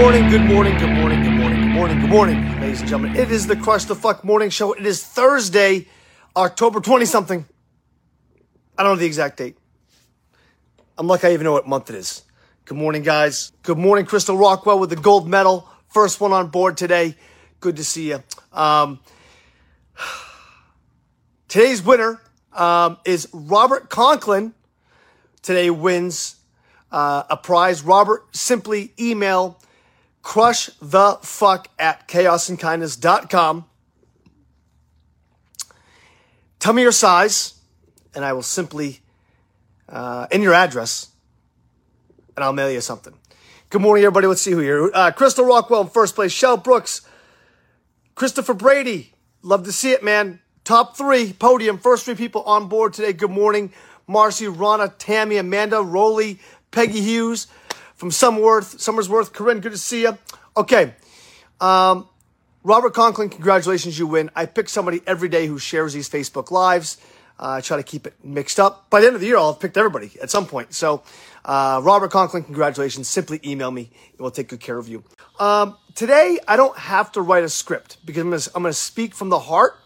morning, good morning, good morning, good morning, good morning, good morning, ladies and gentlemen. It is the Crush the Fuck Morning Show. It is Thursday, October 20 something. I don't know the exact date. I'm lucky I even know what month it is. Good morning, guys. Good morning, Crystal Rockwell with the gold medal. First one on board today. Good to see you. Um, today's winner um, is Robert Conklin. Today wins uh, a prize. Robert, simply email crush the fuck at chaosandkindness.com. Tell me your size, and I will simply, uh, in your address, and I'll mail you something. Good morning, everybody. Let's see who here. Uh, Crystal Rockwell in first place. Shell Brooks. Christopher Brady. Love to see it, man. Top three, podium, first three people on board today. Good morning. Marcy, Rana, Tammy, Amanda, Rolly, Peggy Hughes from Summerworth, Somersworth. Corinne, good to see you. Okay. Um, Robert Conklin, congratulations, you win. I pick somebody every day who shares these Facebook Lives. Uh, I try to keep it mixed up. By the end of the year, I'll have picked everybody at some point. So, uh, Robert Conklin, congratulations. Simply email me and we'll take good care of you. Um, today, I don't have to write a script because I'm going to I'm gonna speak from the heart.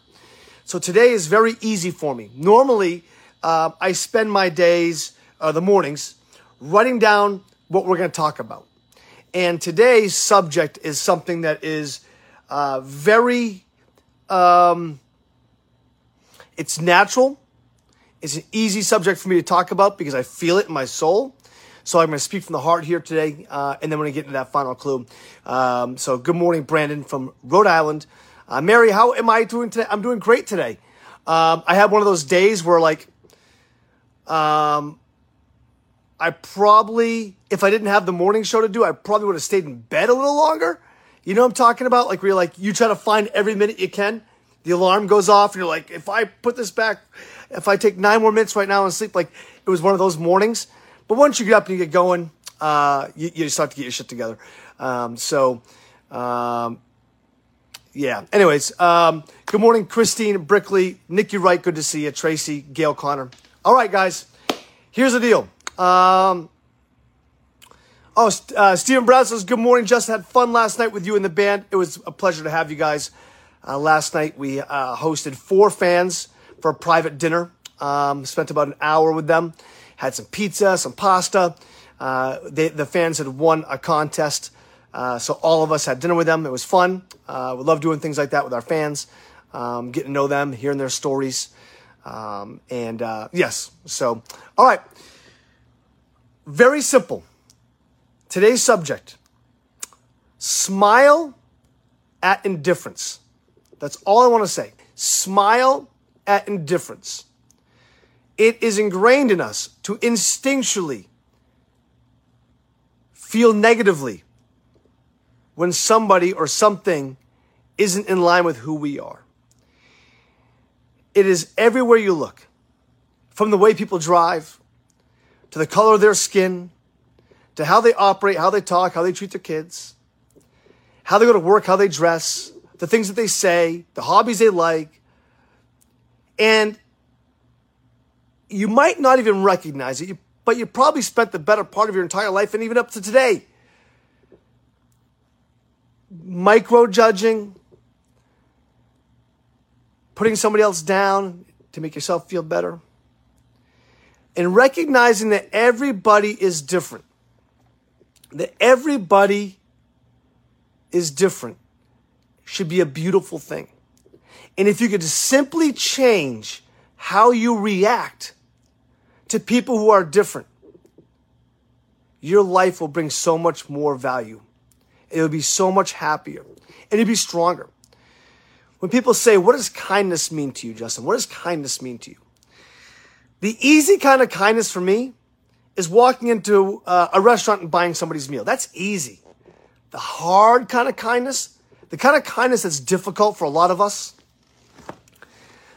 So today is very easy for me. Normally, uh, I spend my days, uh, the mornings, writing down what we're going to talk about. And today's subject is something that is uh, very, um, it's natural. It's an easy subject for me to talk about because I feel it in my soul. So I'm going to speak from the heart here today, uh, and then we're going to get into that final clue. Um, so good morning, Brandon from Rhode Island. Uh, Mary, how am I doing today? I'm doing great today. Um, I had one of those days where like, um, I probably, if I didn't have the morning show to do, I probably would have stayed in bed a little longer. You know what I'm talking about? Like where you're like, you try to find every minute you can. The alarm goes off and you're like, if I put this back, if I take nine more minutes right now and sleep, like it was one of those mornings. But once you get up and you get going, uh, you, you start to get your shit together. Um, so, um, yeah. Anyways, um, good morning, Christine Brickley, Nikki Wright. Good to see you. Tracy, Gail Connor. All right, guys. Here's the deal. Um, oh, uh, Stephen Brown Good morning, Justin. Had fun last night with you and the band. It was a pleasure to have you guys. Uh, last night we uh, hosted four fans for a private dinner. Um, spent about an hour with them. Had some pizza, some pasta. Uh, they, the fans had won a contest. Uh, so all of us had dinner with them. It was fun. Uh, we love doing things like that with our fans, um, getting to know them, hearing their stories. Um, and uh, yes, so, all right. Very simple. Today's subject smile at indifference. That's all I want to say. Smile at indifference. It is ingrained in us to instinctually feel negatively when somebody or something isn't in line with who we are. It is everywhere you look, from the way people drive, to the color of their skin, to how they operate, how they talk, how they treat their kids, how they go to work, how they dress, the things that they say, the hobbies they like. And you might not even recognize it, but you probably spent the better part of your entire life and even up to today micro judging, putting somebody else down to make yourself feel better and recognizing that everybody is different, that everybody is different should be a beautiful thing. And if you could simply change how you react to people who are different, your life will bring so much more value. It will be so much happier and you'll be stronger. When people say, What does kindness mean to you, Justin? What does kindness mean to you? The easy kind of kindness for me is walking into uh, a restaurant and buying somebody's meal. That's easy. The hard kind of kindness, the kind of kindness that's difficult for a lot of us,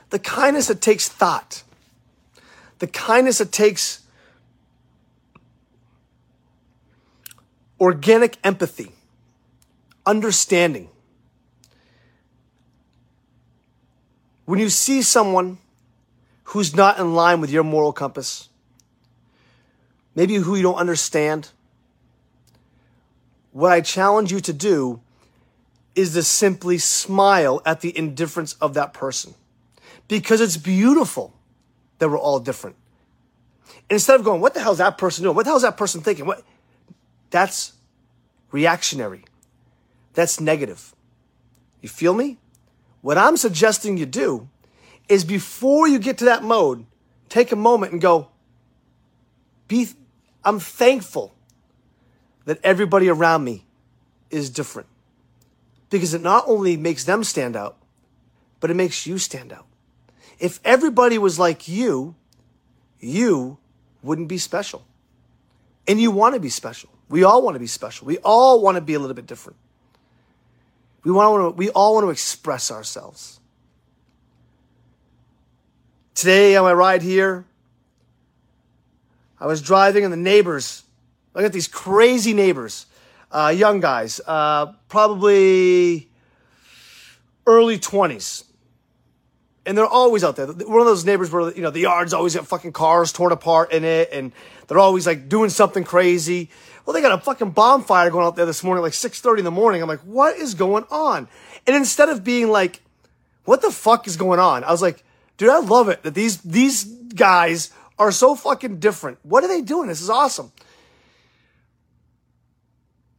the kindness that takes thought, the kindness that takes organic empathy, understanding. When you see someone who's not in line with your moral compass, maybe who you don't understand, what I challenge you to do is to simply smile at the indifference of that person because it's beautiful that we're all different. Instead of going, what the hell is that person doing? What the hell is that person thinking? What? That's reactionary. That's negative. You feel me? What I'm suggesting you do is before you get to that mode, take a moment and go, be, I'm thankful that everybody around me is different because it not only makes them stand out, but it makes you stand out. If everybody was like you, you wouldn't be special. And you want to be special. We all want to be special. We all want to be a little bit different. We want to, we all want to express ourselves. Today on my ride here, I was driving and the neighbors, I got these crazy neighbors, uh, young guys, uh, probably early 20s. And they're always out there. One of those neighbors where, you know, the yard's always got fucking cars torn apart in it and they're always like doing something crazy. Well, they got a fucking bonfire going out there this morning, like 6.30 in the morning. I'm like, what is going on? And instead of being like, what the fuck is going on? I was like, dude, I love it that these, these guys are so fucking different. What are they doing? This is awesome.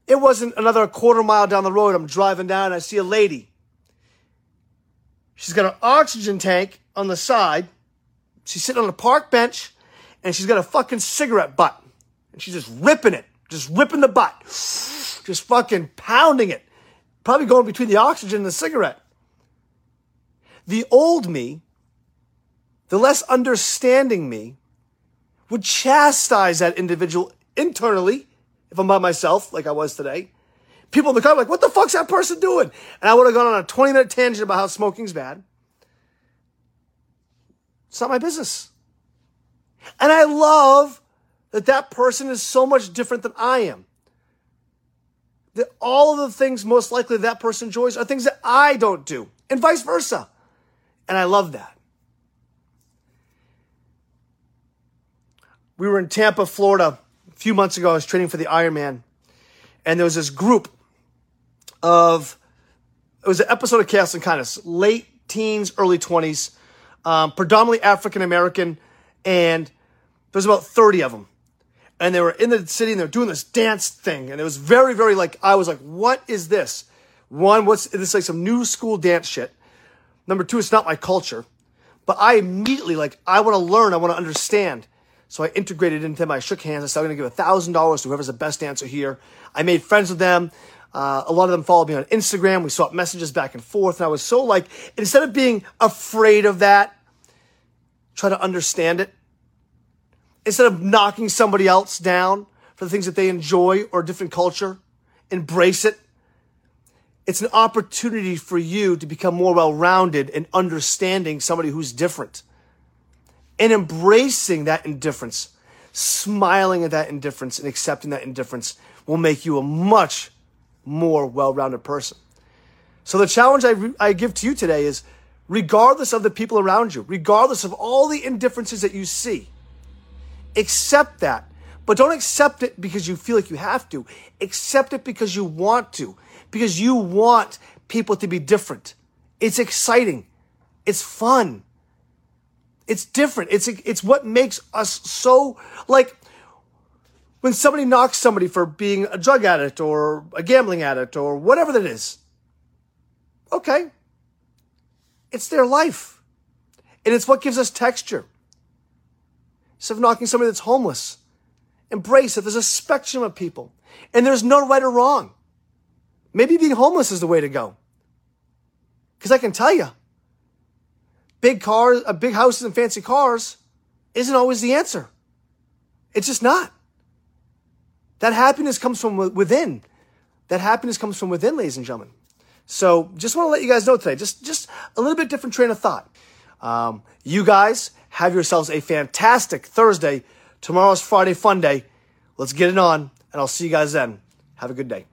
It wasn't another quarter mile down the road. I'm driving down and I see a lady. She's got an oxygen tank on the side. She's sitting on a park bench and she's got a fucking cigarette butt. And she's just ripping it, just ripping the butt, just fucking pounding it. Probably going between the oxygen and the cigarette. The old me, the less understanding me, would chastise that individual internally if I'm by myself, like I was today. People in the car like, what the fuck's that person doing? And I would have gone on a 20 minute tangent about how smoking's bad. It's not my business. And I love that that person is so much different than I am. That all of the things most likely that person enjoys are things that I don't do, and vice versa. And I love that. We were in Tampa, Florida a few months ago. I was training for the Ironman, and there was this group of, it was an episode of Chaos and Kindness, late teens, early 20s, um, predominantly African American, and there's about 30 of them. And they were in the city and they were doing this dance thing. And it was very, very like, I was like, what is this? One, what's this like some new school dance shit? Number two, it's not my culture. But I immediately, like, I want to learn, I want to understand. So I integrated into them. I shook hands. I said, I'm going to give $1,000 to whoever's the best dancer here. I made friends with them. Uh, a lot of them followed me on Instagram. We swapped messages back and forth. And I was so like, instead of being afraid of that, try to understand it. Instead of knocking somebody else down for the things that they enjoy or a different culture, embrace it. It's an opportunity for you to become more well rounded and understanding somebody who's different and embracing that indifference, smiling at that indifference and accepting that indifference will make you a much more well-rounded person. So the challenge I, re- I give to you today is regardless of the people around you, regardless of all the indifferences that you see, accept that. But don't accept it because you feel like you have to. Accept it because you want to, because you want people to be different. It's exciting. It's fun. It's different. It's, it's what makes us so like when somebody knocks somebody for being a drug addict or a gambling addict or whatever that is, okay, it's their life. And it's what gives us texture. Instead of knocking somebody that's homeless, embrace it. There's a spectrum of people, and there's no right or wrong. Maybe being homeless is the way to go. Because I can tell you, big cars, uh, big houses and fancy cars isn't always the answer. It's just not. That happiness comes from within. That happiness comes from within, ladies and gentlemen. So just want to let you guys know today, just, just a little bit different train of thought. Um, you guys have yourselves a fantastic Thursday. Tomorrow's Friday fun day. Let's get it on, and I'll see you guys then. Have a good day.